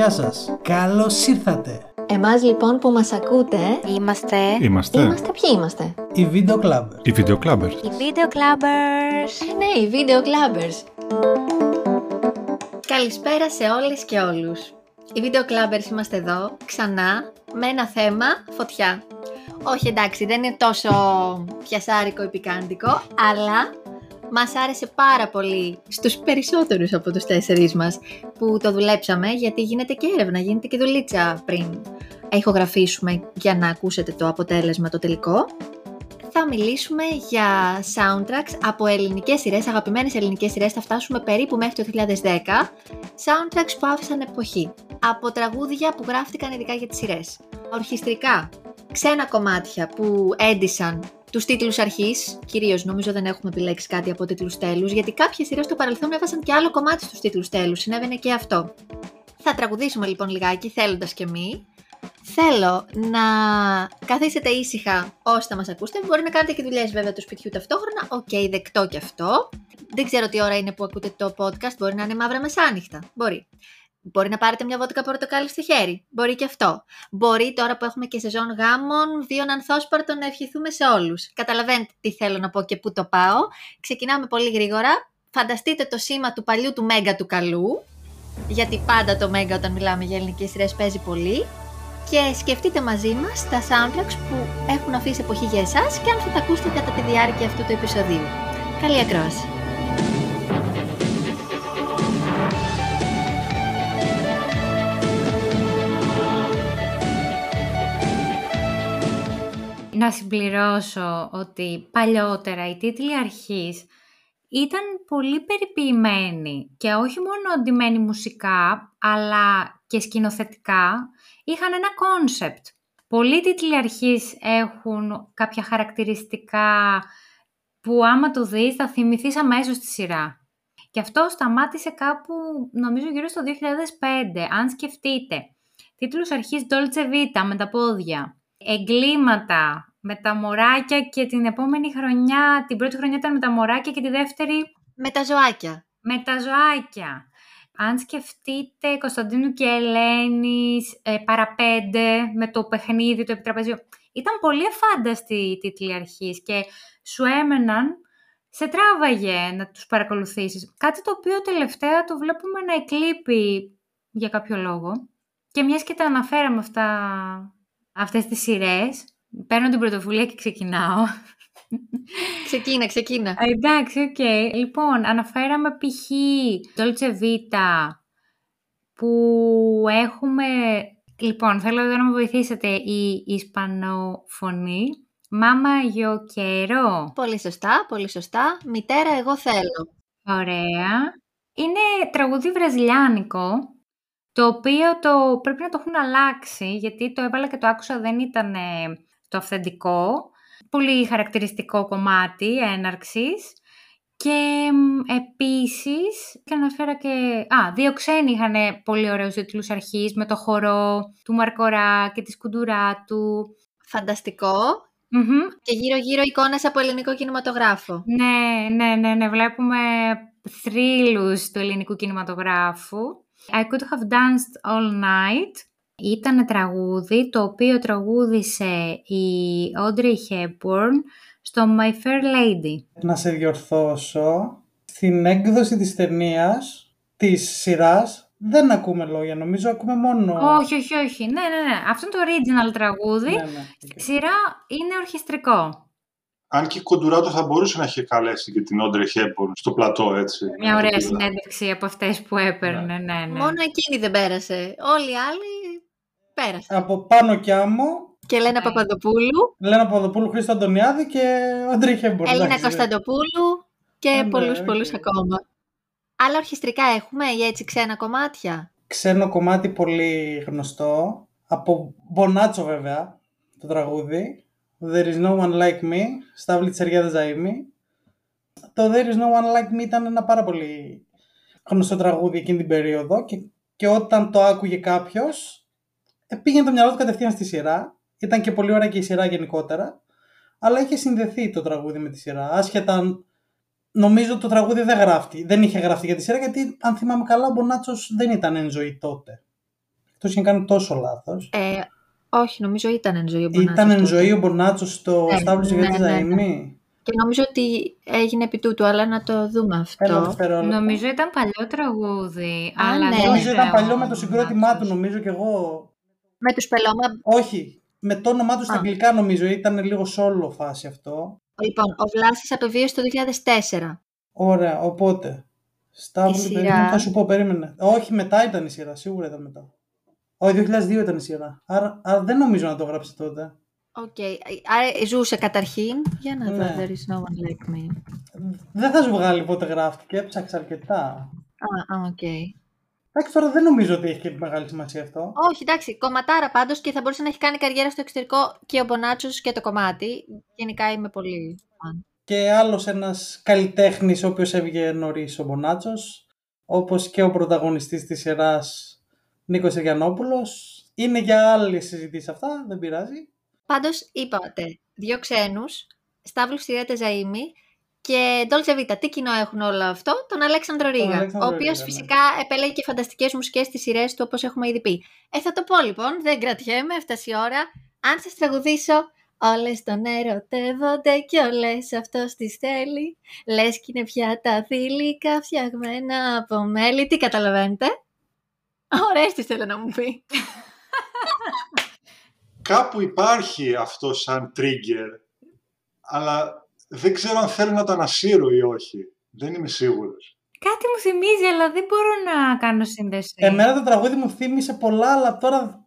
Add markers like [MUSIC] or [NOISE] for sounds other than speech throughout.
γεια σας. Καλώς ήρθατε. Εμάς λοιπόν που μας ακούτε, Είμαστε Είμαστε είμαστε ποιοι είμαστε; Η Video Club. οι Videoclubbers. οι Video Clubbers. Ναι, οι Video Clubbers. Καλησπέρα σε όλες και όλους. Οι Video Clubbers είμαστε εδώ, ξανά, με ένα θέμα, φωτιά. Όχι εντάξει, δεν είναι τόσο πιασάρικο επικάντικο, αλλά μας άρεσε πάρα πολύ στους περισσότερους από τους τέσσερις μας που το δουλέψαμε, γιατί γίνεται και έρευνα, γίνεται και δουλίτσα πριν ηχογραφήσουμε για να ακούσετε το αποτέλεσμα το τελικό. Θα μιλήσουμε για soundtracks από ελληνικές σειρές, αγαπημένες ελληνικές σειρές, θα φτάσουμε περίπου μέχρι το 2010, soundtracks που άφησαν εποχή, από τραγούδια που γράφτηκαν ειδικά για τις σειρές, ορχιστρικά, ξένα κομμάτια που έντυσαν τους τίτλους αρχής, κυρίως νομίζω δεν έχουμε επιλέξει κάτι από τίτλους τέλους, γιατί κάποιες σειρές στο παρελθόν έβασαν και άλλο κομμάτι στους τίτλους τέλους, συνέβαινε και αυτό. Θα τραγουδήσουμε λοιπόν λιγάκι, θέλοντας και μη. Θέλω να καθίσετε ήσυχα ώστε να μας ακούσετε. Μπορεί να κάνετε και δουλειές βέβαια του σπιτιού ταυτόχρονα. Οκ, δεκτό και αυτό. Δεν ξέρω τι ώρα είναι που ακούτε το podcast. Μπορεί να είναι μαύρα μεσάνυχτα. Μπορεί. Μπορεί να πάρετε μια βότκα πορτοκάλι στο χέρι. Μπορεί και αυτό. Μπορεί τώρα που έχουμε και σεζόν γάμων, βίο ανθόσπαρτο να ευχηθούμε σε όλους. Καταλαβαίνετε τι θέλω να πω και πού το πάω. Ξεκινάμε πολύ γρήγορα. Φανταστείτε το σήμα του παλιού του Μέγκα του καλού. Γιατί πάντα το Μέγκα όταν μιλάμε για ελληνικές σειρές παίζει πολύ. Και σκεφτείτε μαζί μας τα soundtracks που έχουν αφήσει εποχή για εσάς και αν θα τα ακούσετε κατά τη διάρκεια αυτού του επεισοδίου. Καλή ακρόαση! Να συμπληρώσω ότι παλιότερα οι τίτλοι αρχής ήταν πολύ περιποιημένοι και όχι μόνο ντυμένοι μουσικά, αλλά και σκηνοθετικά, είχαν ένα concept. Πολλοί τίτλοι αρχής έχουν κάποια χαρακτηριστικά που άμα το δεις θα θυμηθείς αμέσως τη σειρά. Και αυτό σταμάτησε κάπου, νομίζω γύρω στο 2005, αν σκεφτείτε. Τίτλους αρχής Dolce Vita με τα πόδια. Εγκλήματα με τα μωράκια και την επόμενη χρονιά, την πρώτη χρονιά ήταν με τα μωράκια και τη δεύτερη Με τα ζωάκια. με τα ζωάκια. Αν σκεφτείτε Κωνσταντίνου και Ελένης, ε, παραπέντε, με το παιχνίδι, το επιτραπέζιο, ήταν πολύ εφάνταστοι οι τίτλοι αρχής και σου έμεναν, σε τράβαγε να τους παρακολουθήσεις. Κάτι το οποίο τελευταία το βλέπουμε να εκλείπει για κάποιο λόγο. Και μιας και τα αναφέραμε αυτά, αυτές τις σειρές, παίρνω την πρωτοβουλία και ξεκινάω. Ξεκίνα, ξεκίνα. Ε, Εντάξει, οκ. Λοιπόν, αναφέραμε π.χ. Dolce Vita που έχουμε... Λοιπόν, θέλω εδώ να με βοηθήσετε οι ισπανόφωνοι. Mamá yo quiero. Πολύ σωστά, πολύ σωστά. Μητέρα, εγώ θέλω. Ωραία. Είναι τραγούδι βραζιλιάνικο, το οποίο το, πρέπει να το έχουν αλλάξει, γιατί το έβαλα και το άκουσα δεν ήταν ε, το αυθεντικό. Πολύ χαρακτηριστικό κομμάτι έναρξης. Και μ, επίσης, και αναφέρα και... Α, δύο ξένοι είχαν πολύ ωραίους τίτλους αρχής, με το χορό του Μαρκορά και της σκουντουρά του. Φανταστικό. Μμμ. Και γύρω-γύρω εικόνες από ελληνικό κινηματογράφο. Ναι, ναι, ναι, ναι. Βλέπουμε θρύλους του ελληνικού κινηματογράφου. I could have danced all night. Ήταν τραγούδι το οποίο τραγούδισε η Audrey Hepburn στο My Fair Lady. Να σε διορθώσω. Στην έκδοση της ταινίας της σειράς δεν ακούμε λόγια. Νομίζω ακούμε μόνο... Όχι, όχι, όχι. Ναι, ναι, ναι. Αυτό είναι το original τραγούδι. Ναι, ναι. Στη σειρά είναι ορχιστρικό. Αν και η Κοντουράτο θα μπορούσε να είχε καλέσει και την Όντρε Χέπορν στο πλατό, έτσι. Μια ωραία συνέντευξη από αυτές που έπαιρνε. Ναι, ναι. Μόνο εκείνη δεν πέρασε. Όλοι οι άλλοι πέρασαν. Από πάνω κι άμμο, Και Ελένα Παπαδοπούλου, Λένα Παπαδοπούλου, Χρήστο Αντωνιάδη και Αντρή Χέμπορ. Έλληνα εντάξει, Κωνσταντοπούλου και Ναι, πολλούς οκ. πολλούς ακόμα. Άλλα ορχιστρικά έχουμε ή έτσι ξένα κομμάτια; Ξένο κομμάτι πολύ γνωστό. Από Μπονάτσο βέβαια, το τραγούδι. There is no one like me, Σταύλη Τσεριάδε Ζαΐμη. Το There is no one like me ήταν ένα πάρα πολύ γνωστό τραγούδι εκείνη την περίοδο και, και όταν το άκουγε κάποιος ε, πήγαινε το μυαλό του κατευθείαν στη σειρά. Ήταν και πολύ ωραία και η σειρά γενικότερα. Αλλά είχε συνδεθεί το τραγούδι με τη σειρά. Άσχετα αν νομίζω το τραγούδι δεν γράφτηκε. Δεν είχε γραφτεί για τη σειρά γιατί αν θυμάμαι καλά ο Μπονάτσος δεν ήταν εν ζωή τότε. Εκτός και κάνει τόσο λάθος. Ε, όχι, νομίζω ήταν εν ζωή ο Μπονάτσος. Ήταν εν τότε. ζωή ο Μπονάτσος στο Ναι, Σταύρος της ναι, Γεωργίας ναι, ναι. Ζαΐμη. Και νομίζω ότι έγινε επί τούτου, αλλά να το δούμε αυτό. Ένα δευτερόλεπτο. Νομίζω ήταν παλιό τραγούδι. Α, αλλά ναι. δεν Νομίζω ήταν ξέρω παλιό με το ο συγκρότημά του, Μπονάτσος. νομίζω και εγώ. Με τους Πελώμα. Όχι, με το όνομά τους στα Α. αγγλικά νομίζω, ήταν λίγο solo φάση αυτό. Λοιπόν, ο Βλάσης απεβίωσε το 2004. Ωραία, οπότε. Σταύρο, Η σειρά. περίμενε, θα σου πω, περίμενε. Όχι, μετά ήταν η σειρά, σίγουρα ήταν μετά. Όχι, 2002 ήταν η σειρά. Άρα, άρα δεν νομίζω να το γράψει τότε. Οκ. Άρα ζούσε καταρχήν. Για να δω, Ναι. there is no one like me. Δεν θα σου βγάλει πότε γράφτηκε, έψαξα αρκετά. Α, α, οκ. Εντάξει, τώρα δεν νομίζω ότι έχει και μεγάλη σημασία αυτό. Όχι, εντάξει, κομματάρα πάντως και θα μπορούσε να έχει κάνει καριέρα στο εξωτερικό και ο Μπονάτσος και το κομμάτι. Γενικά είμαι πολύ φαν. Και άλλος ένας καλλιτέχνης, ο οποίος έφυγε νωρίς ο Μπονάτσος, όπως και ο πρωταγωνιστής της σειράς Νίκος Εριανόπουλος. Είναι για άλλη συζήτηση αυτά, δεν πειράζει. Πάντως είπατε δύο ξένους, Σταύλου Σιρέτε Ζαΐμι και Dolce Vita. Τι κοινό έχουν όλο αυτό, τον Αλέξανδρο Ρίγα. Αλέξανδρο ο οποίος Ρίγα, ναι. φυσικά επέλεγε και φανταστικές μουσικές στις σειρές του όπως έχουμε ήδη πει. Ε, θα το πω λοιπόν, δεν κρατιέμαι, έφτασε η ώρα. Αν σας τραγουδήσω, όλες τον ερωτεύονται και όλες αυτός τις θέλει. Λες κι είναι πια τα θηλυκά φτιαγμένα από μέλι. Τι καταλαβαίνετε; Ωραίες τις θέλω να μου πει. Κάπου υπάρχει αυτό σαν trigger, αλλά δεν ξέρω αν θέλω να το ανασύρω ή όχι. Δεν είμαι σίγουρος. Κάτι μου θυμίζει, αλλά δεν μπορώ να κάνω σύνδεση. Εμένα το τραγούδι μου θύμισε πολλά, αλλά τώρα...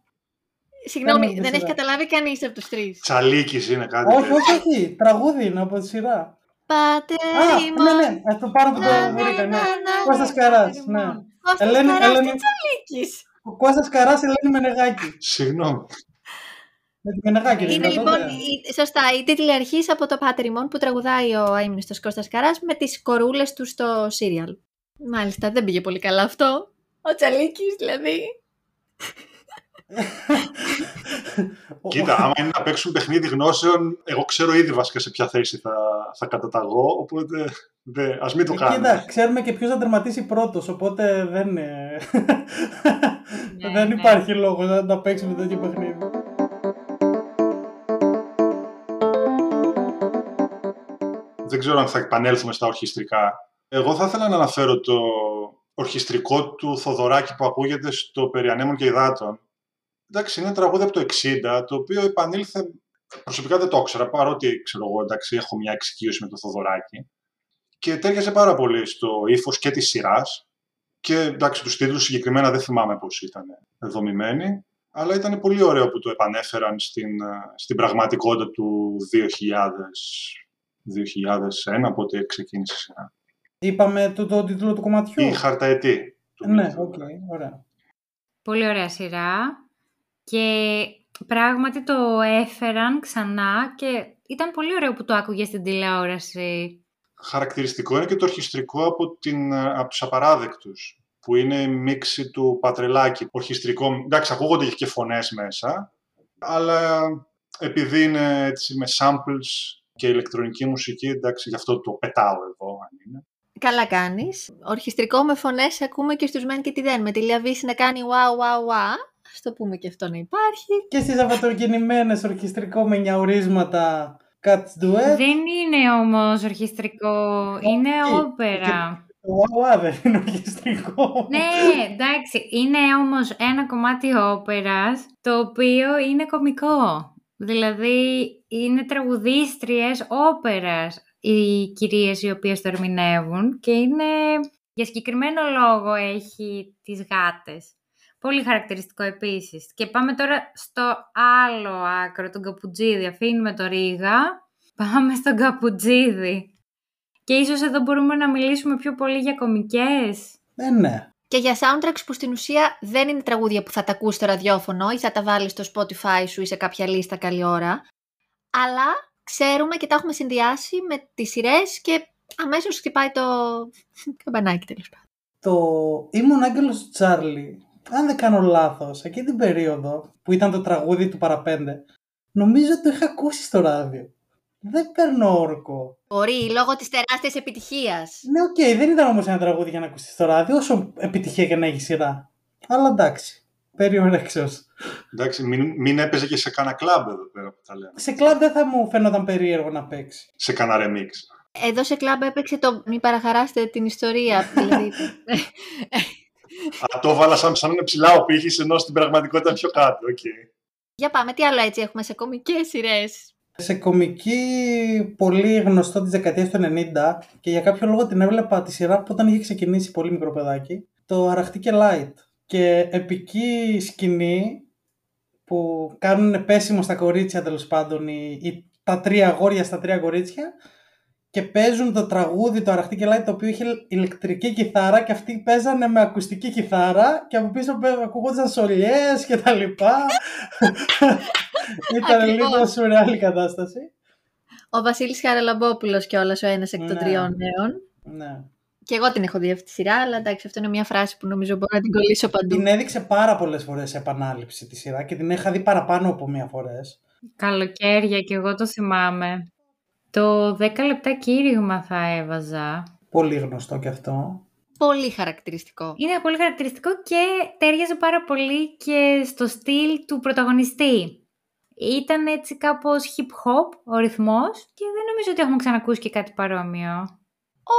Συγγνώμη, Παίρνω τη δεν έχεις σειρά. καταλάβει κανείς από τους τρεις. Τσαλίκης είναι κάτι όχι, τέτοιο. όχι, όχι, τραγούδι είναι από τη σειρά. Α, Πατέρι μου. ναι, ναι, αυτό πάνω από το Να, βρήκα, να, ναι. να, να, Κώστας να, Καράς, να, ναι. να. Κώστας Ελένη- Καράς, Ελένη- τι τσαλίκης. Ο Κώστας Καράς, Ελένη Μενεγάκη. Συγγνώμη. Με τη Μενεγάκη, δεν Είναι ήταν λοιπόν, τότε; η- σωστά, η τίτλη αρχής από το Patrimon που τραγουδάει ο αείμνηστος Κώστας Καράς με τις κορούλες του στο σύριαλ. Μάλιστα, δεν πήγε πολύ καλά αυτό. Ο Τσαλίκης δηλαδή. Ο- [LAUGHS] Κοίτα, άμα είναι να παίξουν παιχνίδι γνώσεων, εγώ ξέρω ήδη βασικά σε ποια θέση θα, θα καταταγώ, οπότε δε, ας μην το Ε, κάνουμε. Κοίτα, ξέρουμε και ποιος θα τερματίσει πρώτος, οπότε δεν, ε, Ναι, [LAUGHS] δεν ναι. υπάρχει λόγος να, να παίξουμε τέτοιο παιχνίδι. Δεν ξέρω αν θα επανέλθουμε στα ορχιστρικά. Εγώ θα ήθελα να αναφέρω το ορχιστρικό του Θοδωράκη που ακούγεται στο «Περί ανέμων και υδάτων». Εντάξει, είναι ένα τραγούδι από το 60, το οποίο επανήλθε... Προσωπικά δεν το ήξερα, παρότι ξέρω εγώ, εντάξει, έχω μια εξοικείωση με το Θοδωράκη. Και ταίριαζε πάρα πολύ στο ύφος και της σειράς. Και εντάξει, τους τίτλους συγκεκριμένα δεν θυμάμαι πώς ήταν δομημένοι. Αλλά ήταν πολύ ωραίο που το επανέφεραν στην, ε, στην πραγματικότητα του 2000, 2001, πότε ξεκίνησε η σειρά. Είπαμε το, το τίτλο του κομματιού; Οι χαρταετοί. του Ναι, Μίτσου. οκ, ωραία. Πολύ ωραία σειρά. Και πράγματι το έφεραν ξανά και ήταν πολύ ωραίο που το άκουγες στην τηλεόραση. Χαρακτηριστικό είναι και το ορχιστρικό από, την, από τους απαράδεκτους, που είναι η μίξη του Πατρελάκη. Ορχιστρικό, εντάξει, ακούγονται και φωνές μέσα, αλλά επειδή είναι έτσι με samples και ηλεκτρονική μουσική, εντάξει, γι' αυτό το πετάω εδώ, αν είναι. Καλά κάνεις. Ορχιστρικό με φωνές ακούμε και στους μεν και τη δεν. Με τη Λία Βύση να κάνει wow wow wow. Ας το πούμε και αυτό να υπάρχει. Και στις Σαββατοκινημένες ορχιστρικό με νιαουρίσματα Cats Duet. Δεν είναι όμως ορχιστρικό, είναι όπερα. Το wow, wow δεν είναι ορχιστρικό. ναι, εντάξει, είναι όμως ένα κομμάτι όπερας το οποίο είναι κωμικό. Δηλαδή είναι τραγουδίστριες όπερας οι κυρίες οι οποίες το ερμηνεύουν και είναι για συγκεκριμένο λόγο έχει τις γάτες. Πολύ χαρακτηριστικό επίσης. Και πάμε τώρα στο άλλο άκρο, τον Καπουτζίδη. Αφήνουμε το Ρίγα, πάμε στον Καπουτζίδη. Και ίσως εδώ μπορούμε να μιλήσουμε πιο πολύ για κομικές. Ε, ναι. Και για soundtracks που στην ουσία δεν είναι τραγούδια που θα τα ακούσει στο ραδιόφωνο ή θα τα βάλεις στο Spotify σου ή σε κάποια λίστα καλή ώρα. Αλλά ξέρουμε και τα έχουμε συνδυάσει με τις σειρές και αμέσως χτυπάει το [LAUGHS] καμπανάκι τέλος πάντων. Το Ήμουν Άγγελος του Τσάρλι, αν δεν κάνω λάθος, εκείνη την περίοδο που ήταν το τραγούδι του Παραπέντε, νομίζω ότι το είχα ακούσει στο ράδιο. Δεν παίρνω όρκο. Μπορεί λόγω της τεράστιας επιτυχίας. Ναι, οκ, δεν ήταν όμως ένα τραγούδι για να ακούσει στο ράδιο, όσο επιτυχία και να έχει σειρά. Αλλά εντάξει. Περιορέξεως. Εντάξει, μην, μην έπαιζε και σε κάνα κλαμπ εδώ πέρα που τα λέμε. Σε κλαμπ δεν θα μου φαίνονταν περίεργο να παίξει. Σε κάνα remix. Εδώ σε κλαμπ έπαιξε το «Μη παραχαράστε την ιστορία». δηλαδή, Α, το έβαλα σαν, σαν είναι ψηλά ο πύχης, ενώ στην πραγματικότητα είναι πιο κάτω. Okay. Για πάμε, τι άλλο έτσι έχουμε σε κομικές σειρές; Σε κομική πολύ γνωστό της δεκαετίας του 90 και για κάποιο λόγο την έβλεπα τη σειρά που όταν είχε ξεκινήσει πολύ μικρό παιδάκι, το Αραχτή και Light. Και επική σκηνή που κάνουν πέσιμο στα κορίτσια τέλος πάντων οι, οι- τα τρία αγόρια στα τρία κορίτσια και παίζουν το τραγούδι το Αραχτή και Light το οποίο είχε ηλεκτρική κιθάρα και αυτοί παίζανε με ακουστική κιθάρα και από πίσω πέ- ακούγονταν σολιές και τα λοιπά. [LAUGHS] Ήταν Ακριβώς. λίγο σουρεάλη κατάσταση. Ο Βασίλης Χαραλαμπόπουλος κιόλας ο ένας εκ των Ναι. τριών νέων. Ναι. Και εγώ την έχω δει αυτή τη σειρά, αλλά εντάξει, αυτό είναι μια φράση που νομίζω μπορώ να την κολλήσω παντού. Την έδειξε πάρα πολλές φορές σε επανάληψη τη σειρά και την είχα δει παραπάνω από μία φορές. Καλοκαίρια και εγώ το θυμάμαι. Το 10 λεπτά κήρυγμα θα έβαζα. Πολύ γνωστό κι αυτό. Πολύ χαρακτηριστικό. Είναι πολύ χαρακτηριστικό και τέριαζε πάρα πολύ και στο στυλ του πρωταγωνιστή. Ήταν έτσι κάπως hip hop ο ρυθμός και δεν νομίζω ότι έχουμε ξανακούσει και κάτι παρόμοιο.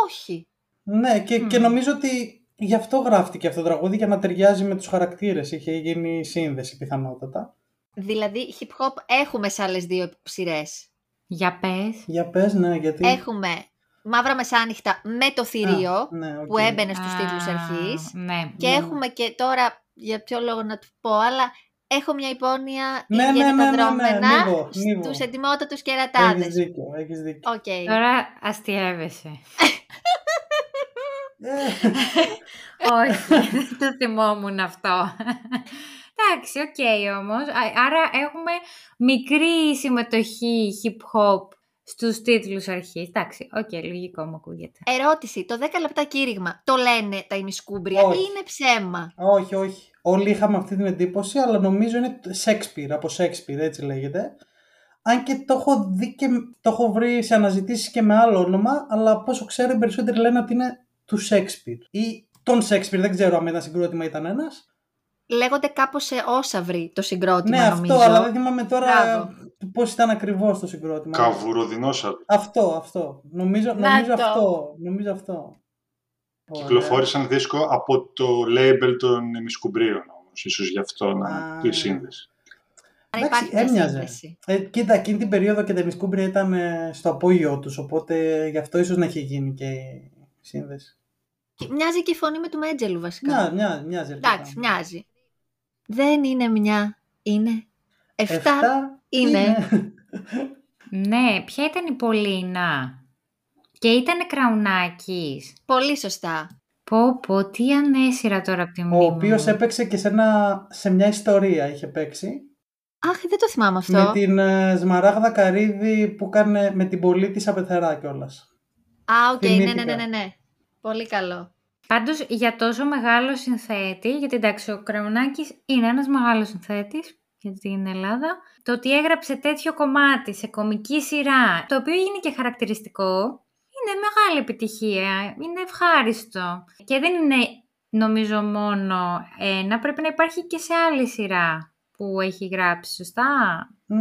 Όχι. Ναι, και, Μμμ. και νομίζω ότι γι' αυτό γράφτηκε αυτό το τραγούδι για να ταιριάζει με τους χαρακτήρες. Είχε γίνει σύνδεση πιθανότατα. Δηλαδή, hip hop έχουμε σε άλλες δύο σειρές. Για πες. Για πες, ναι, γιατί... Έχουμε Μαύρα Μεσάνυχτα με το θηρίο Α, ναι, οκ. που έμπαινε στους Α, τίτλους αρχής. Ναι. Και Ναι. έχουμε και τώρα, για ποιο λόγο να του πω, αλλά έχω μια υπόνοια Ναι, για ναι, ναι, ναι, τα ναι, δρόμενα Νίβο, Νίβο. στους ετοιμότατους Έχεις κερατάδες. δίκιο, έχεις δίκιο. Οκ. Τώρα αστείευεσαι. [LAUGHS] Ε, [LAUGHS] Όχι, δεν το θυμόμουν αυτό. Εντάξει, οκ όμως. Α- Άρα έχουμε μικρή συμμετοχή hip-hop στους τίτλους αρχής. Εντάξει, οκ, λογικό μου ακούγεται. Ερώτηση, το 10 λεπτά κήρυγμα το λένε τα ημισκούμπρια Όχι. ή είναι ψέμα; όχι, όχι. Όλοι είχαμε αυτή την εντύπωση, αλλά νομίζω είναι Shakespeare, από Shakespeare, έτσι λέγεται. Αν και το έχω δει και το έχω βρει σε αναζητήσεις και με άλλο όνομα, αλλά από όσο ξέρω οι περισσότεροι λένε ότι είναι του Shakespeare. Ή τον Shakespeare, δεν ξέρω αν ήταν συγκρότημα ήταν ένας. Λέγονται κάπως σε όσα βρει το συγκρότημα ναι, νομίζω. αυτό, αλλά δεν θυμάμαι τώρα Μπράβο. πώς ήταν ακριβώς το συγκρότημα. Καβουροδινόσαυρο. Αυτό, αυτό. Νομίζω, Να νομίζω το. αυτό. Νομίζω αυτό. Ωραία. Κυκλοφόρησαν δίσκο από το label των ημισκουμπρίων όμως. Ίσως γι' αυτό να Α. τη σύνδεση. Άρα Εντάξει, υπάρχει μια έμοιαζε. σύνδεση. Ε, κοίτα, εκείνη την περίοδο και τα Μισκούμπρια ήταν ε, στο απόγειό τους, οπότε γι' αυτό ίσως να έχει γίνει και η σύνδεση. Και Μοιάζει και η φωνή με του Μέτζελου βασικά. Μια, μια, μοιάζει. αρκετά. Εντάξει, μοιάζει. Δεν είναι μια, είναι. Εφτά, Εφτά είναι. Ναι, ποια ήταν η Πολίνα; Και ήταν κραουνάκης. Πολύ σωστά. Πω πω, τι ανέσυρα τώρα από τη Ο μνήμη οποίος μου. έπαιξε και σε, ένα, σε μια ιστορία είχε παίξει. Αχ, δεν το θυμάμαι αυτό. Με την ε, Σμαράγδα Καρύδη που έκανε με την Πολίτισσα πεθερά κιόλας. Α, οκ, ναι, ναι, Θυμήθηκα. ναι, ναι, ναι. Πολύ καλό. Πάντως για τόσο μεγάλο συνθέτη, γιατί εντάξει ο Κραουνάκης είναι ένας μεγάλος συνθέτης για την Ελλάδα, το ότι έγραψε τέτοιο κομμάτι σε κομική σειρά, το οποίο έγινε και χαρακτηριστικό, είναι μεγάλη επιτυχία, είναι ευχάριστο. Και δεν είναι νομίζω μόνο ένα, πρέπει να υπάρχει και σε άλλη σειρά που έχει γράψει, σωστά;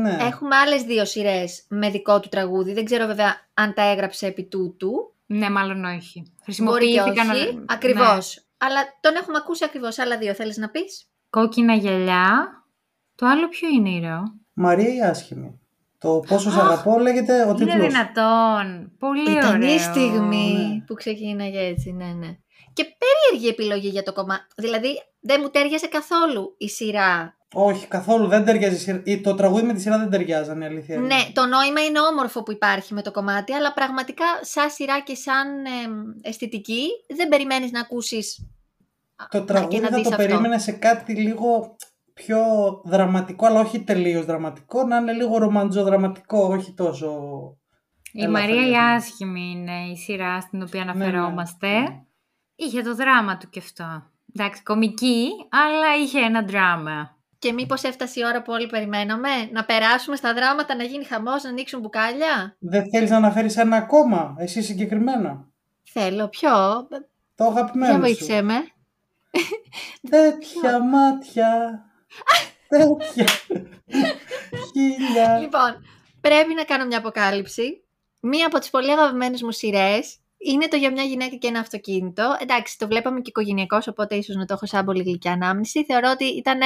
Ναι. Έχουμε άλλες δύο σειρές με δικό του τραγούδι. Δεν ξέρω βέβαια αν τα έγραψε επί τούτου. Ναι, μάλλον όχι. Μπορεί και Χρησιμοποιήθηκαν... όχι. ναι. Ακριβώς. Αλλά τον έχουμε ακούσει ακριβώς. Άλλα δύο θέλεις να πεις; Κόκκινα γυαλιά. Το άλλο ποιο είναι ηρωό. Μαρία η άσχημη. Το πόσο σ' αγαπώ λέγεται ο Είναι τίτλος. δυνατόν. Πολύ Ήταν ωραίο. η στιγμή ναι. που ξεκίναγε έτσι, ναι, ναι. Και περίεργη επιλογή για το κομμάτι. Δηλαδή, δεν μου τέριασε καθόλου η σειρά. Όχι, καθόλου δεν ταιριάζει. η σειρά. Ή Το τραγούδι με τη σειρά δεν ταιριάζαν, η αλήθεια. είναι. Ναι, το νόημα είναι όμορφο που υπάρχει με το κομμάτι, αλλά πραγματικά σαν σειρά και σαν εμ, αισθητική δεν περιμένεις να ακούσεις Το α, και τραγούδι να θα δεις το αυτό. περίμενε σε κάτι λίγο πιο δραματικό, αλλά όχι τελείως δραματικό, να είναι λίγο ρομαντζοδραματικό, όχι τόσο. Η ελαφρύ, Μαρία η ναι. Άσχημη είναι η σειρά στην οποία Ναι, αναφερόμαστε. ναι, ναι. Είχε το δράμα του κι αυτό. Εντάξει, κομική, αλλά είχε ένα δράμα. Και μήπως έφτασε η ώρα που όλοι περιμέναμε; Να περάσουμε στα δράματα, να γίνει χαμός, να ανοίξουν μπουκάλια; Δεν θέλεις να αναφέρεις ένα ακόμα, εσύ συγκεκριμένα; Θέλω, ποιο, Το αγαπημένο για σου. βοήθησέ με; Τέτοια μάτια. Τέτοια. Χίλια. Λοιπόν, πρέπει να κάνω μια αποκάλυψη. Μία από τις πολύ αγαπημένες μου σειρές είναι το για μια γυναίκα και ένα αυτοκίνητο. Εντάξει, το βλέπαμε και οικογενειακώς, οπότε ίσως να το έχω σαν πολύ γλυκιά ανάμνηση. Θεωρώ ότι ήταν.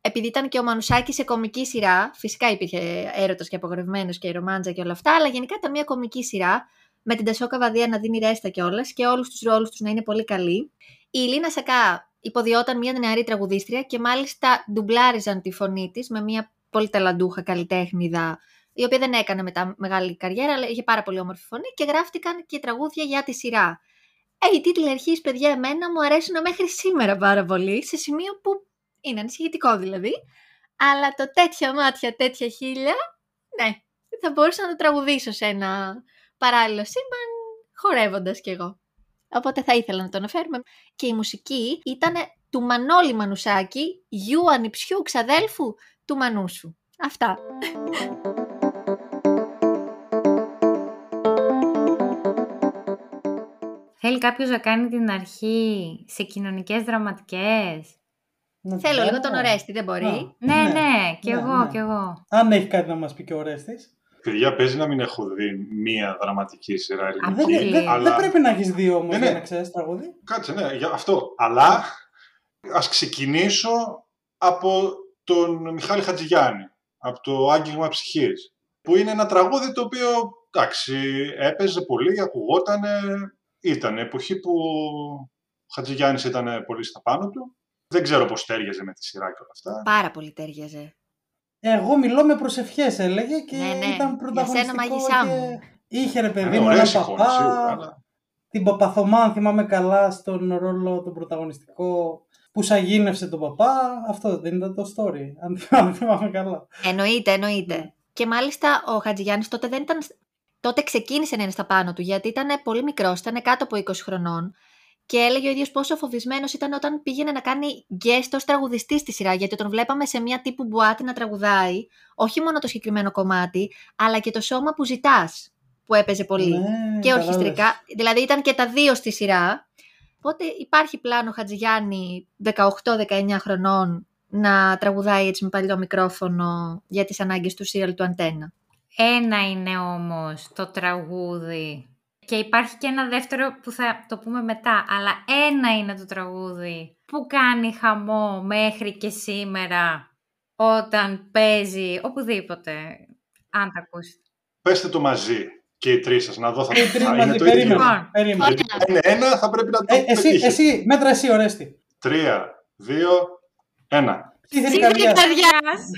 Επειδή ήταν και ο Μανουσάκης σε κομική σειρά, φυσικά υπήρχε έρωτας και απογορευμένος και η ρομάντζα και όλα αυτά, αλλά γενικά ήταν μια κομική σειρά με την Τασόκα Βαδία να δίνει ρέστα κιόλας και όλους τους ρόλους τους να είναι πολύ καλοί. Η Λίνα Σακά υποδιόταν μια νεαρή τραγουδίστρια και μάλιστα ντουμπλάριζαν τη φωνή της με μια πολύ ταλαντούχα καλλιτέχνηδα η οποία δεν έκανε μετά μεγάλη καριέρα, αλλά είχε πάρα πολύ όμορφη φωνή και γράφτηκαν και τραγούδια για τη σειρά. Ε, οι τίτλοι αρχής, παιδιά, εμένα μου αρέσουν μέχρι σήμερα πάρα πολύ, σε σημείο που είναι ανησυχητικό δηλαδή. Αλλά το τέτοια μάτια, τέτοια χίλια, ναι, θα μπορούσα να το τραγουδήσω σε ένα παράλληλο σύμπαν, χορεύοντας κι εγώ. Οπότε θα ήθελα να το αναφέρουμε. Και η μουσική ήταν του Μανώλη Μανουσάκη, γιου ανιψιού ξαδέλφου του Μανούσου. Αυτά. Θέλει κάποιος να κάνει την αρχή σε κοινωνικές δραματικέ. Θέλω λίγο τον Ορέστη, δεν μπορεί. Ναι, ναι, ναι, κι εγώ, ναι. κι εγώ. Αν έχει κάτι να μας πει και ο Ορέστης. Παιδιά, παίζει να μην έχω δει μία δραματική σειρά ελληνική. Δεν, δεν, αλλά... δεν πρέπει να έχεις δει όμως ναι, ναι. για να ξέρεις τραγούδι. Κάτσε, ναι, για αυτό. Αλλά ας ξεκινήσω από τον Μιχάλη Χατζηγιάννη, από το Άγγιγμα Ψυχής. Που είναι ένα τραγούδι το οποίο εντάξει, έπαιζε πολύ, ακουγόταν, ήταν εποχή που ο Χατζηγιάννης ήταν πολύ στα πάνω του. Δεν ξέρω πώς τέριαζε με τη σειρά και όλα αυτά. Πάρα πολύ τέριαζε. Εγώ μιλώ με προσευχές έλεγε και ναι, ναι. ήταν πρωταγωνιστικό. Για σένα μαγισά μου. Είχε ρε παιδί μου έναν παπά. Σίγουρα, Την Παπαθωμά, θυμάμαι καλά, στον ρόλο τον πρωταγωνιστικό που σαγίνευσε τον παπά. Αυτό δεν ήταν το story, [LAUGHS] αν θυμάμαι καλά. Εννοείται, εννοείται. Και μάλιστα ο Χατζηγιάννης τότε δεν ήταν τότε ξεκίνησε να είναι στα πάνω του, γιατί ήταν πολύ μικρός, ήταν κάτω από 20 χρονών. Και έλεγε ο ίδιος πόσο φοβισμένος ήταν όταν πήγαινε να κάνει guest ως τραγουδιστή στη σειρά. Γιατί τον βλέπαμε σε μια τύπου μπουάτη να τραγουδάει, όχι μόνο το συγκεκριμένο κομμάτι, αλλά και το σώμα που ζητάς, που έπαιζε πολύ. Ναι, και ορχιστρικά. Δηλαδή ήταν και τα δύο στη σειρά. Οπότε υπάρχει πλάνο Χατζηγιάννη 18-19 χρονών να τραγουδάει έτσι με παλιό μικρόφωνο για τις ανάγκες του σύριαλ του Αντένα. Ένα είναι όμως το τραγούδι. Και υπάρχει και ένα δεύτερο που θα το πούμε μετά. Αλλά ένα είναι το τραγούδι που κάνει χαμό μέχρι και σήμερα όταν παίζει οπουδήποτε. Αν τα ακούσετε. Πέστε το μαζί και οι τρεις σας, να δω θα, θα είναι το ίδιο. Λοιπόν, Γιατί είναι ένα, θα πρέπει να το ε, εσύ, εσύ, μέτρα εσύ, Ορέστη. Τρία, δύο, ένα. Ψήφι καρδιάς.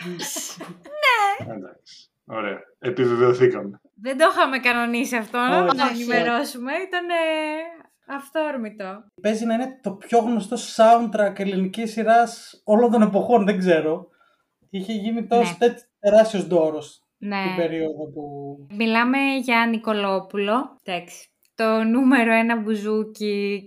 ναι. Εντάξει. Ωραία. Επιβεβαιωθήκαμε. Δεν το είχαμε κανονίσει αυτό, να το ενημερώσουμε. Ήταν αυθόρμητο. Παίζει να είναι το πιο γνωστό soundtrack ελληνικής σειράς όλων των εποχών, δεν ξέρω. Είχε γίνει τόσο ναι. τεράστιος δώρος ναι. την περίοδο που. Μιλάμε για Νικολόπουλο. Εντάξει. Το νούμερο ένα μπουζούκι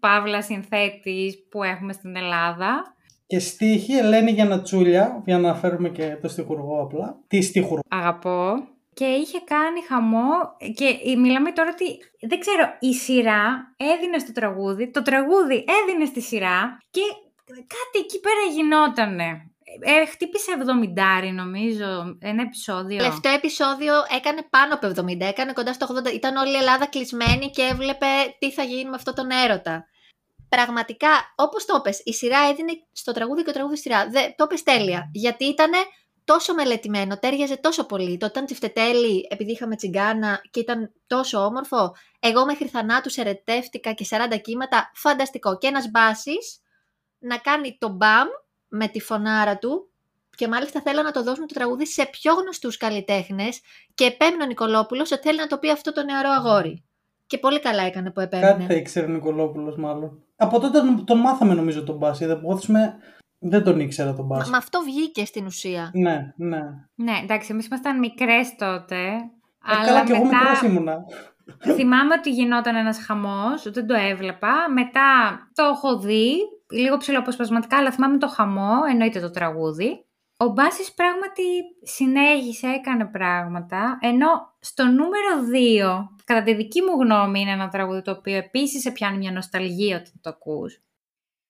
παύλα συνθέτης που έχουμε στην Ελλάδα. Και στίχη Ελένη Γιανατσούλια, για να φέρουμε και το στιχουργό απλά. Τι στιχουργό; Αγαπώ. Και είχε κάνει χαμό και μιλάμε τώρα ότι, δεν ξέρω, η σειρά έδινε στο τραγούδι, το τραγούδι έδινε στη σειρά και κάτι εκεί πέρα γινότανε. Ε, χτύπησε 70 νομίζω, ένα επεισόδιο. Τελευταίο επεισόδιο έκανε πάνω από 70, έκανε κοντά στο 80. Ήταν όλη η Ελλάδα κλεισμένη και έβλεπε τι θα γίνει με αυτό τον έρωτα πραγματικά, όπως το πες, η σειρά έδινε στο τραγούδι και το τραγούδι σειρά. Δε, το πες τέλεια. Γιατί ήταν τόσο μελετημένο, τέριαζε τόσο πολύ. Το ήταν τσιφτετέλη, επειδή είχαμε τσιγκάνα και ήταν τόσο όμορφο. Εγώ μέχρι θανάτου ερετεύτηκα και 40 κύματα. Φανταστικό. Και ένας μπάσης να κάνει το μπαμ με τη φωνάρα του. Και μάλιστα θέλω να το δώσουν το τραγούδι σε πιο γνωστούς καλλιτέχνες. Και επέμεινε ο Νικολόπουλος ότι θέλει να το πει αυτό το νεαρό αγόρι. Και πολύ καλά έκανε που επέμεινε. Κάτι θα ήξερε ο Νικολόπουλος, μάλλον. Από τότε τον μάθαμε νομίζω τον Μπάση. Δεν τον ήξερα τον Μπάση. Μα, αυτό βγήκε στην ουσία. Ναι, ναι. Ναι, εντάξει, εμείς ήμασταν μικρές τότε. Ε, αλλά καλά, και εγώ μικρός ήμουνα. Θυμάμαι ότι γινόταν ένας χαμός, δεν το έβλεπα. Μετά το έχω δει, λίγο ψηλοαποσπασματικά, αλλά θυμάμαι το χαμό, εννοείται το τραγούδι. Ο Μπάσης πράγματι συνέχισε, έκανε πράγματα, ενώ στο νούμερο 2, κατά τη δική μου γνώμη, είναι ένα τραγούδι το οποίο επίσης σε πιάνει μια νοσταλγία όταν το ακούς.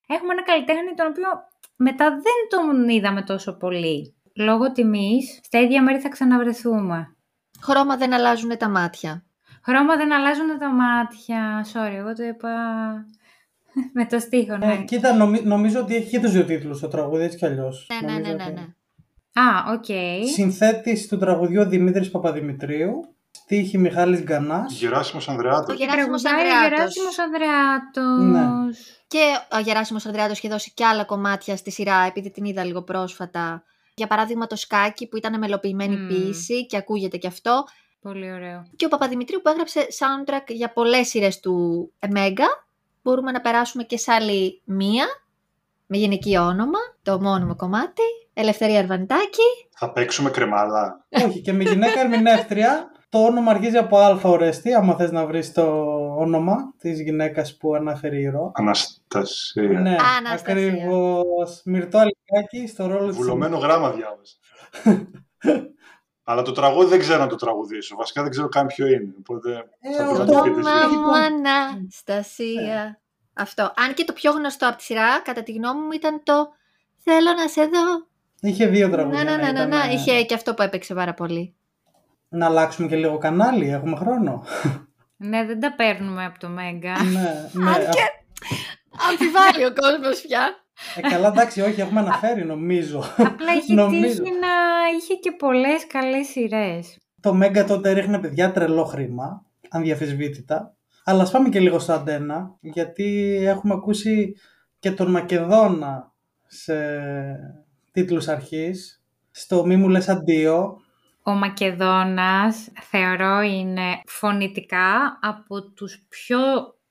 έχουμε ένα καλλιτέχνη τον οποίο μετά δεν τον είδαμε τόσο πολύ. Λόγω τιμής, στα ίδια μέρη θα ξαναβρεθούμε. Χρώμα δεν αλλάζουν τα μάτια. Χρώμα δεν αλλάζουν τα μάτια. Sorry, εγώ το είπα [LAUGHS] με το στίχο, ναι. Ε, κοίτα, νομι- νομίζω ότι έχει και τους δύο τίτλους το τραγούδι, έτσι κι αλλιώς. Ναι, ναι, Νομίζω ναι, ναι, ότι- ναι. Α, οκ. Συνθέτης του τραγουδιού Δημήτρης Παπαδημητρίου, στίχοι Μιχάλης Γκανάς; Γεράσιμος Ανδρεάτος. Ο Γεράσιμος Τραγουδάει ο Ανδρεάτος. Γεράσιμος Ανδρεάτος. Ναι. Και ο Γεράσιμος Ανδρεάτος είχε δώσει και άλλα κομμάτια στη σειρά, επειδή την είδα λίγο πρόσφατα. Για παράδειγμα το σκάκι που ήταν μελοποιημένη Μμμ. ποίηση και ακούγεται και αυτό. Πολύ ωραίο. Και ο Παπαδημητρίου που έγραψε soundtrack για πολλές σειρές του Mega. Μπορούμε να περάσουμε και σε άλλη μία, με γυναικείο όνομα, το μόνιμο κομμάτι, Ελευθερία Αρβανιτάκη. Θα παίξουμε κρεμάλα. Όχι, και με γυναίκα ερμηνεύτρια. Το όνομα αρχίζει από Α ορέστη, άμα θες να βρεις το όνομα της γυναίκας που αναφέρει η Ρο. Αναστασία. Ναι, Αναστασία. ακριβώς. Μυρτώ Αλικάκη στο ρόλο της... Βουλωμένο γράμμα διάβασα. Αλλά το τραγούδι δεν ξέρω να το τραγουδήσω. Βασικά δεν ξέρω καν ποιο είναι. Οπότε Ε, θα αυτό- το Το πείτε το- εσείς. έχει όνομα μου το- Αναστασία. Αυτό. Αν και το πιο γνωστό από τη σειρά, κατά τη γνώμη μου, ήταν το Θέλω να σε δω. Είχε δύο τραγούδια. Να, να, να, να, ήταν, να. ε, Είχε και αυτό που έπαιξε πάρα πολύ. Να αλλάξουμε και λίγο κανάλι, έχουμε χρόνο. Ναι, δεν τα παίρνουμε από το Μέγκα. ναι, ναι. Αν και αμφιβάλλει ο κόσμος πια. Ε, καλά, εντάξει, όχι, έχουμε αναφέρει νομίζω. Απλά έχει Νομίζω. τύχει να είχε και πολλές καλές σειρές. Το Μέγκα τότε ρίχνε παιδιά τρελό χρήμα, ανδιαφεσβήτητα. Αλλά ας πάμε και λίγο στο αντένα, γιατί έχουμε ακούσει και τον Μακεδόνα σε τίτλους αρχής. Στο «Μη μου λες αντίο», Ο Μακεδόνας θεωρώ είναι φωνητικά από τους πιο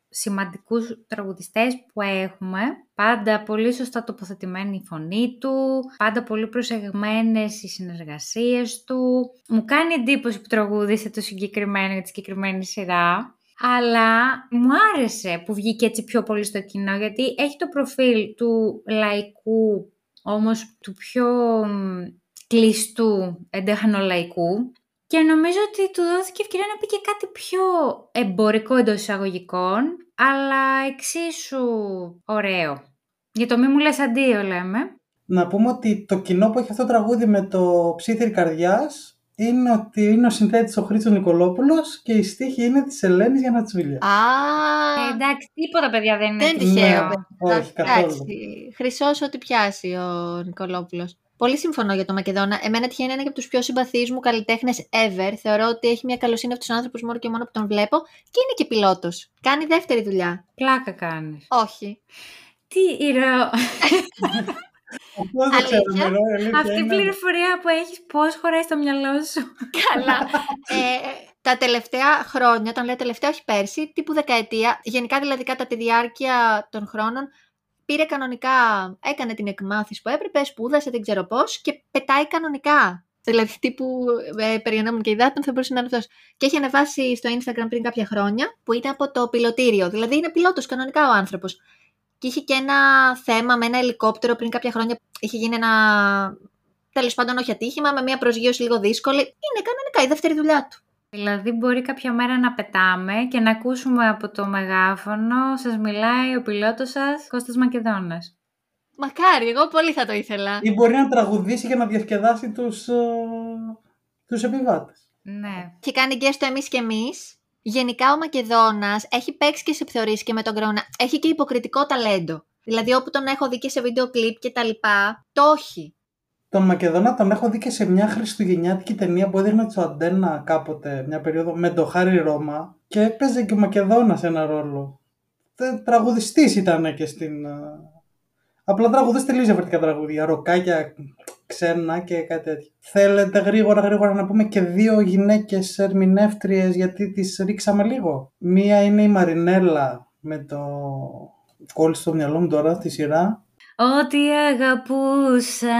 σημαντικούς τραγουδιστές που έχουμε. Πάντα πολύ σωστά τοποθετημένη η φωνή του, πάντα πολύ προσεγμένες οι συνεργασίες του. Μου κάνει εντύπωση που τραγούδισε το συγκεκριμένο για τη συγκεκριμένη σειρά. Αλλά μου άρεσε που βγήκε έτσι πιο πολύ στο κοινό, γιατί έχει το προφίλ του λαϊκού, όμως του πιο μ, κλειστού εντεχνολαϊκού και νομίζω ότι του δόθηκε ευκαιρία να πει και κάτι πιο εμπορικό εντός εισαγωγικών, αλλά εξίσου ωραίο. Για το μη μου λες αντίο λέμε. να πούμε ότι το κοινό που έχει αυτό το τραγούδι με το ψήθυρ καρδιάς είναι ότι είναι ο συνθέτης ο Χρήστος Νικολόπουλος και η στίχη είναι της Ελένης Γιανατσούλια. Α, Ε, εντάξει, τίποτα παιδιά δεν είναι δεν τυχαίο. τυχαίο. Ναι, όχι, καθόλου. Εντάξει, χρυσός ό,τι πιάσει ο Νικολόπουλος. Πολύ συμφωνώ για το Μακεδόνα. Εμένα τυχαίνει ένα και από τους πιο συμπαθείς μου καλλιτέχνες ever. Θεωρώ ότι έχει μια καλοσύνη από του άνθρωπου μόνο και μόνο που τον βλέπω και είναι και πιλότος. Κάνει δεύτερη δουλειά. Πλάκα κάνεις. Όχι. Τι ηρωό. Αυτό δεν το Αλήθεια. ξέρουμε, ρε, η αλήθεια Αυτή η είναι. πληροφορία που έχεις πώς χωράει στο μυαλό σου. Καλά. ε, τα τελευταία χρόνια, όταν λέω τελευταία, όχι πέρσι, τύπου δεκαετία, γενικά δηλαδή κατά τη διάρκεια των χρόνων, πήρε κανονικά, έκανε την εκμάθηση που έπρεπε, σπούδασε, δεν ξέρω πώς, και πετάει κανονικά. Δηλαδή, τύπου ε, περιενόμουν και υδάτων, θα μπορούσε να είναι αυτός. Και έχει ανεβάσει στο Instagram πριν κάποια χρόνια, που ήταν από το πιλωτήριο. Δηλαδή, είναι πιλότος κανονικά ο άνθρωπος. Και είχε και ένα θέμα με ένα ελικόπτερο πριν κάποια χρόνια. Είχε γίνει ένα. Τέλος πάντων, όχι ατύχημα, με μια προσγείωση λίγο δύσκολη. Είναι κανονικά η δεύτερη δουλειά του. Δηλαδή μπορεί κάποια μέρα να πετάμε και να ακούσουμε από το μεγάφωνο «Σας μιλάει ο πιλότος σας, Κώστας Μακεδόνας». Μακάρι, εγώ πολύ θα το ήθελα. Ή μπορεί να τραγουδήσει για να διασκεδάσει τους, ε, τους επιβάτες. Ναι. Και κάνει και στο εμείς και εμείς. Γενικά ο Μακεδόνας έχει παίξει και σε επιθεωρήσεις και με τον Κρόνα. Έχει και υποκριτικό ταλέντο. Δηλαδή όπου τον έχω δει και σε βίντεο κλιπ και τα λοιπά, το όχι. Τον Μακεδόνα τον έχω δει και σε μια χριστουγεννιάτικη ταινία που έδειχνε στο Αντένα κάποτε, μια περίοδο, με τον Χάρη Ρώμα και έπαιζε και ο Μακεδόνας ένα ρόλο. Τε- Τραγουδιστής ήταν και στην... ε, Απλά τραγουδές τελείως διαφορετικά τραγούδια, ροκάκια, ξένα και κάτι τέτοιο. Θέλετε γρήγορα γρήγορα να πούμε και δύο γυναίκες ερμηνεύτριες γιατί τις ρίξαμε λίγο. Μία είναι η Μαρινέλα με το κόλλησε στο μυαλό μου τώρα τη σειρά. Ό,τι αγαπούσα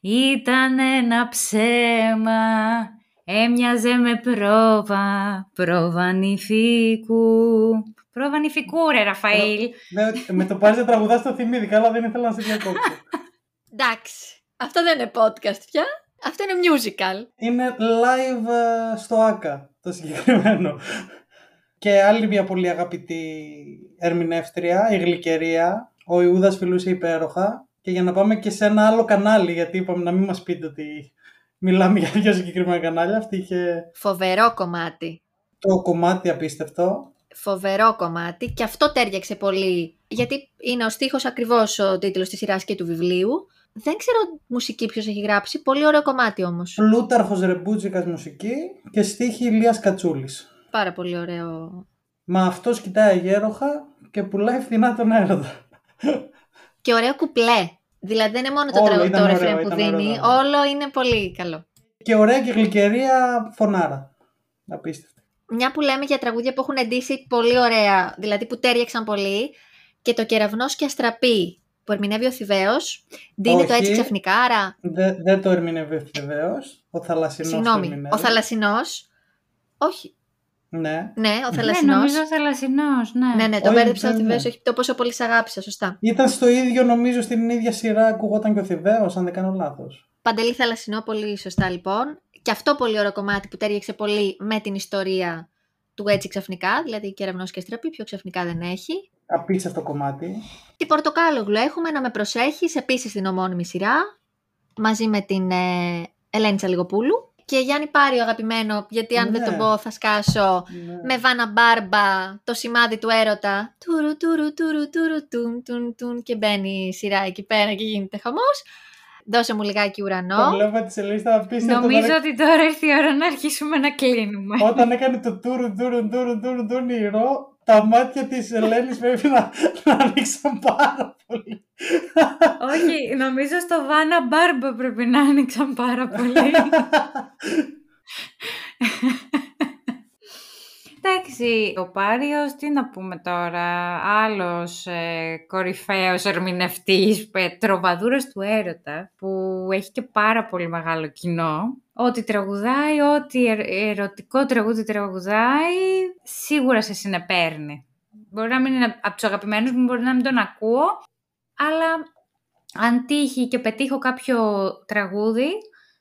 ήταν ένα ψέμα Έμοιαζε με πρόβα, πρόβα νηφικού Πρόβα νηφικού ρε Ραφαήλ Ναι, με το πάρεις να τραγουδάς στο θυμήθηκα, αλλά δεν ήθελα να σε διακόψω. [LAUGHS] Εντάξει. Αυτό δεν είναι podcast πια. Αυτό είναι musical. Είναι live ε, στο ΆΚΑ το συγκεκριμένο. Και άλλη μια πολύ αγαπητή ερμηνεύτρια, η Γλυκερία, ο Ιούδας φιλούσε υπέροχα και για να πάμε και σε ένα άλλο κανάλι, γιατί είπαμε να μην μας πείτε ότι μιλάμε για δύο συγκεκριμένα κανάλια, αυτή είχε Φοβερό κομμάτι. το κομμάτι απίστευτο. Φοβερό κομμάτι και αυτό τέριαξε πολύ. Γιατί είναι ο στίχος ακριβώς ο τίτλος της σειράς και του βιβλίου. Δεν ξέρω μουσική ποιος έχει γράψει. Πολύ ωραίο κομμάτι όμως. Πλούταρχος Ρεμπούτζικας μουσική και στίχη Ηλίας Κατσούλης. Πάρα πολύ ωραίο. Μα αυτός κοιτάει αγέροχα και πουλάει φθηνά τον έρωτα. Και ωραίο κουπλέ. Δηλαδή δεν είναι μόνο το, Όλο τραγου- ήταν το ωραίο, ρεφρέν που ήταν δίνει. ωραίο. Όλο είναι πολύ καλό. Και ωραία και γλυκερία φωνάρα. Απίστευτη. Μια που λέμε για τραγούδια που έχουν ντύσει πολύ ωραία, δηλαδή που τέριαξαν πολύ, και το κεραυνός και αστραπή που ερμηνεύει ο Θηβαίος, δίνει το Όχι. έτσι ξαφνικά, άρα. Δε- δεν το ερμηνεύει βεβαίω. Ο θαλασσινός το Συγγνώμη, ερμηνεύει. ο θαλασσινός. Όχι, Ναι. ναι, ο Ναι, θαλασσινό. νομίζω θαλασσινός, ναι. ναι, ναι, το Όχι, μπέρδεψα ο ναι, Θηβαίο, ναι. όχι το πόσο πολύ σ' αγάπησα, σωστά. Ήταν στο ίδιο νομίζω στην ίδια σειρά ακουγόταν και ο Θηβαίος, αν δεν κάνω λάθος. Παντελή θαλασσινό, πολύ σωστά λοιπόν. Και αυτό πολύ ωραίο κομμάτι που τέριαξε πολύ με την ιστορία του έτσι ξαφνικά, δηλαδή κεραυνό και αστραπή, πιο ξαφνικά δεν έχει. Απίστευτο κομμάτι. Την Πορτοκάλογλου έχουμε να με προσέχεις, επίσης στην ομώνυμη σειρά, μαζί με την ε, Ελένη Τσαλιγοπούλου. Και Γιάννη Πάρη, ο αγαπημένο, γιατί αν δεν Ναι. τον πω θα σκάσω, Ναι. με Βάνα Μπάρμπα, το σημάδι του έρωτα. Τουρου, τουρου, τουρου, τουρου, τουν, τουν, τουν, και μπαίνει η σειρά εκεί πέρα και γίνεται χαμός. Δώσε μου λιγάκι Το ουρανό. βλέπω τη σελίστα απίστευτο. Νομίζω όταν- ότι τώρα ήρθε η ώρα να αρχίσουμε να κλείνουμε. Όταν έκανε το τούρου τούρου τούρου τούρου τούρου ήρω, τα μάτια της Ελένης πρέπει να, να ανοίξαν πάρα πολύ. Όχι, νομίζω στο Βάνα Μπάρμπα πρέπει να άνοιξαν πάρα πολύ. Εντάξει, ο Πάριος, τι να πούμε τώρα, άλλος ε, κορυφαίος ερμηνευτής, ε, τροβαδούρας του έρωτα, που έχει και πάρα πολύ μεγάλο κοινό. Ό,τι τραγουδάει, ό,τι ερ- ερωτικό τραγούδι τραγουδάει, σίγουρα σε συνεπέρνει. Μπορεί να μην είναι από τους αγαπημένους μου, μπορεί να μην τον ακούω, αλλά αν τύχει και πετύχω κάποιο τραγούδι,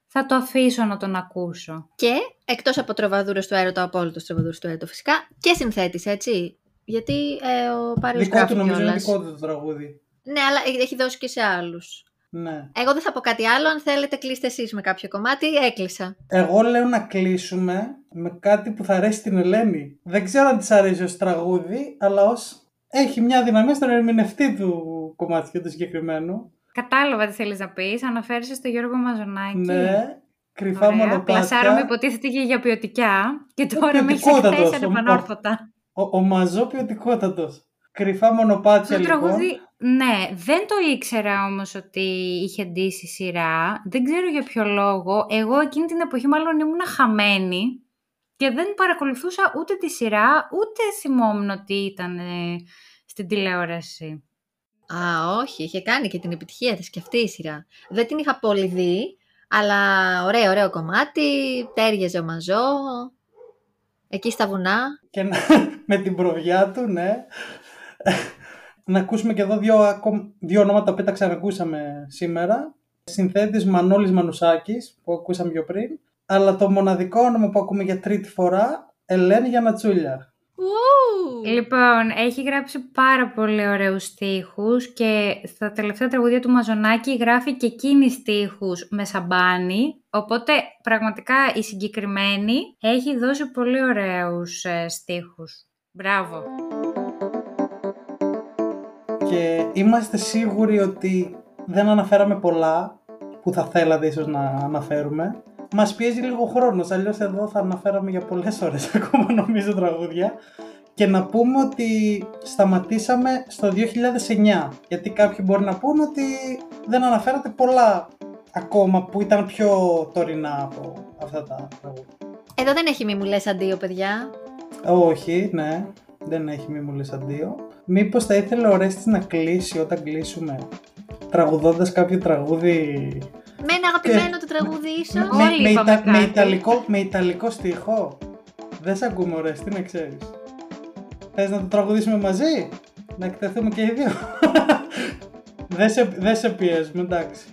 θα το αφήσω να τον ακούσω. Και εκτός από τροβαδούρες του έρωτα, απόλυτος τροβαδούρες του έρωτα φυσικά, και συνθέτης, έτσι. Γιατί ε, ο Πάριος Δικό γράφει του νομίζω είναι κιόλας. δικό του το τραγούδι. Ναι, αλλά έχει δώσει και σε άλλους. Ναι. Εγώ δεν θα πω κάτι άλλο. Αν θέλετε, κλείστε εσείς με κάποιο κομμάτι. Έκλεισα. Εγώ λέω να κλείσουμε με κάτι που θα αρέσει την Ελένη. Δεν ξέρω αν της αρέσει ως τραγούδι, αλλά ως έχει μια δυναμία στον ερμηνευτή του κομμάτια του συγκεκριμένου. Κατάλαβα τι θέλεις να πεις. Αναφέρεσαι στο Γιώργο Μαζονάκη. Ναι, κρυφά Ωραία. μονοπάτια. Πλασάρομαι υποτίθεται και για ποιοτικά και τώρα με έχεις ποιοτικότατος, εκθέσει ο- ανεπανόρθωτα. Ο, ο μαζό ποιοτικότατος. Κρυφά μονοπάτια Το λοιπόν. τραγούδι, ναι, δεν το ήξερα όμως ότι είχε ντύσει σειρά. Δεν ξέρω για ποιο λόγο. Εγώ εκείνη την εποχή μάλλον ήμουν χαμένη και δεν παρακολουθούσα ούτε τη σειρά, ούτε θυμόμουν ότι ήταν ε, στην τηλεόραση. Α, όχι. Είχε κάνει και την επιτυχία της και αυτή η σειρά. Δεν την είχα πολύ δει, αλλά ωραίο, ωραίο κομμάτι. Τέριαζε ο Μαζό. Εκεί στα βουνά. Και να- [LAUGHS] με την προβιά του, ναι. Να ακούσουμε και εδώ δύο, ακόμη- δύο ονόματα που τα ξανακούσαμε σήμερα. Συνθέτης Μανώλης Μανουσάκης, που ακούσαμε πιο πριν. Αλλά το μοναδικό όνομα που ακούμε για τρίτη φορά, Ελένη Γιανατσούλια. Ου! Λοιπόν, έχει γράψει πάρα πολύ ωραίους στίχους και στα τελευταία τραγούδια του Μαζονάκη γράφει και εκείνη στίχους με σαμπάνι, οπότε πραγματικά η συγκεκριμένη έχει δώσει πολύ ωραίους ε, στίχους. Μπράβο. Και είμαστε σίγουροι ότι δεν αναφέραμε πολλά που θα θέλατε ίσως να αναφέρουμε. Μας πιέζει λίγο χρόνος, αλλιώς εδώ θα αναφέραμε για πολλές ώρες [LAUGHS] ακόμα νομίζω τραγούδια. Και να πούμε ότι σταματήσαμε στο 2009, γιατί κάποιοι μπορεί να πούνε ότι δεν αναφέρατε πολλά ακόμα που ήταν πιο τωρινά από αυτά τα τραγούδια. Εδώ δεν έχει μη μου λες αντίο, παιδιά. Όχι, ναι, δεν έχει μη μου λες αντίο. Μήπως θα ήθελε ο Ρέστης να κλείσει όταν κλείσουμε, τραγουδώντας κάποιο τραγούδι; Με ένα αγαπημένο του τραγούδι ίσως. με, Όλοι με, είπαμε Ιτα- με κάτι. ιταλικό, με ιταλικό στίχο. Δεν σε ακούμε ο Ρέστη, να ξέρεις. Θες να το τραγουδήσουμε μαζί, να εκτεθούμε και οι δύο. [LAUGHS] δεν, σε, δεν σε πιέζουμε, εντάξει.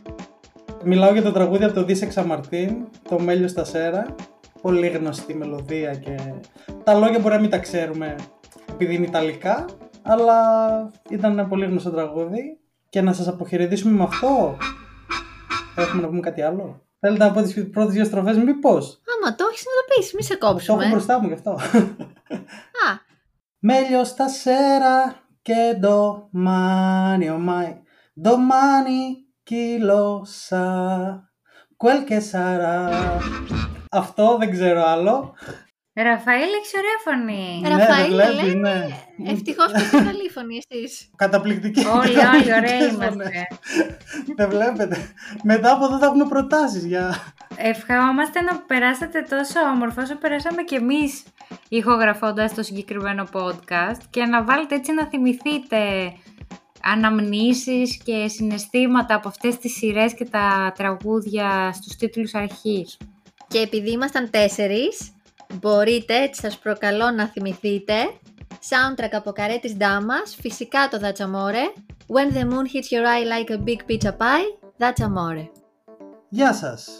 Μιλάω για το τραγούδι από το Δίσε Ξαμαρτίν, το Μέλιο στα Σέρα. Πολύ γνωστή μελωδία και τα λόγια μπορεί να μην τα ξέρουμε επειδή είναι ιταλικά, αλλά ήταν ένα πολύ γνωστό τραγούδι και να σας αποχαιρετήσουμε με αυτό. Έχουμε να πούμε κάτι άλλο. Θέλετε να πω τις πρώτες δύο στροφές μήπως; Άμα το έχεις να το πεις, μη σε Το έχω κόψουμε. μπροστά μου γι' αυτό. Α, Meglio stasera che domani ormai, domani chi lo sa, quel che sarà. Αυτό δεν ξέρω άλλο. Ραφαήλ, έχεις ωραία φωνή. Ρα- Ραφαήλ, ναι, δεν βλέπεις, λέμε. ναι. ευτυχώς που είστε καλή φωνή εσείς. Καταπληκτική. όλοι, όλοι ωραία Ποιες είμαστε. φωνές. Δεν βλέπετε. Μετά από εδώ θα έχουμε προτάσεις για... Ευχαόμαστε να περάσετε τόσο όμορφα όσο περάσαμε κι εμείς ηχογραφώντας το συγκεκριμένο podcast και να βάλετε έτσι να θυμηθείτε αναμνήσεις και συναισθήματα από αυτές τις σειρές και τα τραγούδια στους τίτλους αρχής. Και επειδή ήμασταν τέσσερις, Μπορείτε, σας προκαλώ να θυμηθείτε. Soundtrack από καρέ της ντάμας. Φυσικά το δατσαμόρε. When the moon hits your eye like a big pizza pie, that's Amore. Γεια σας!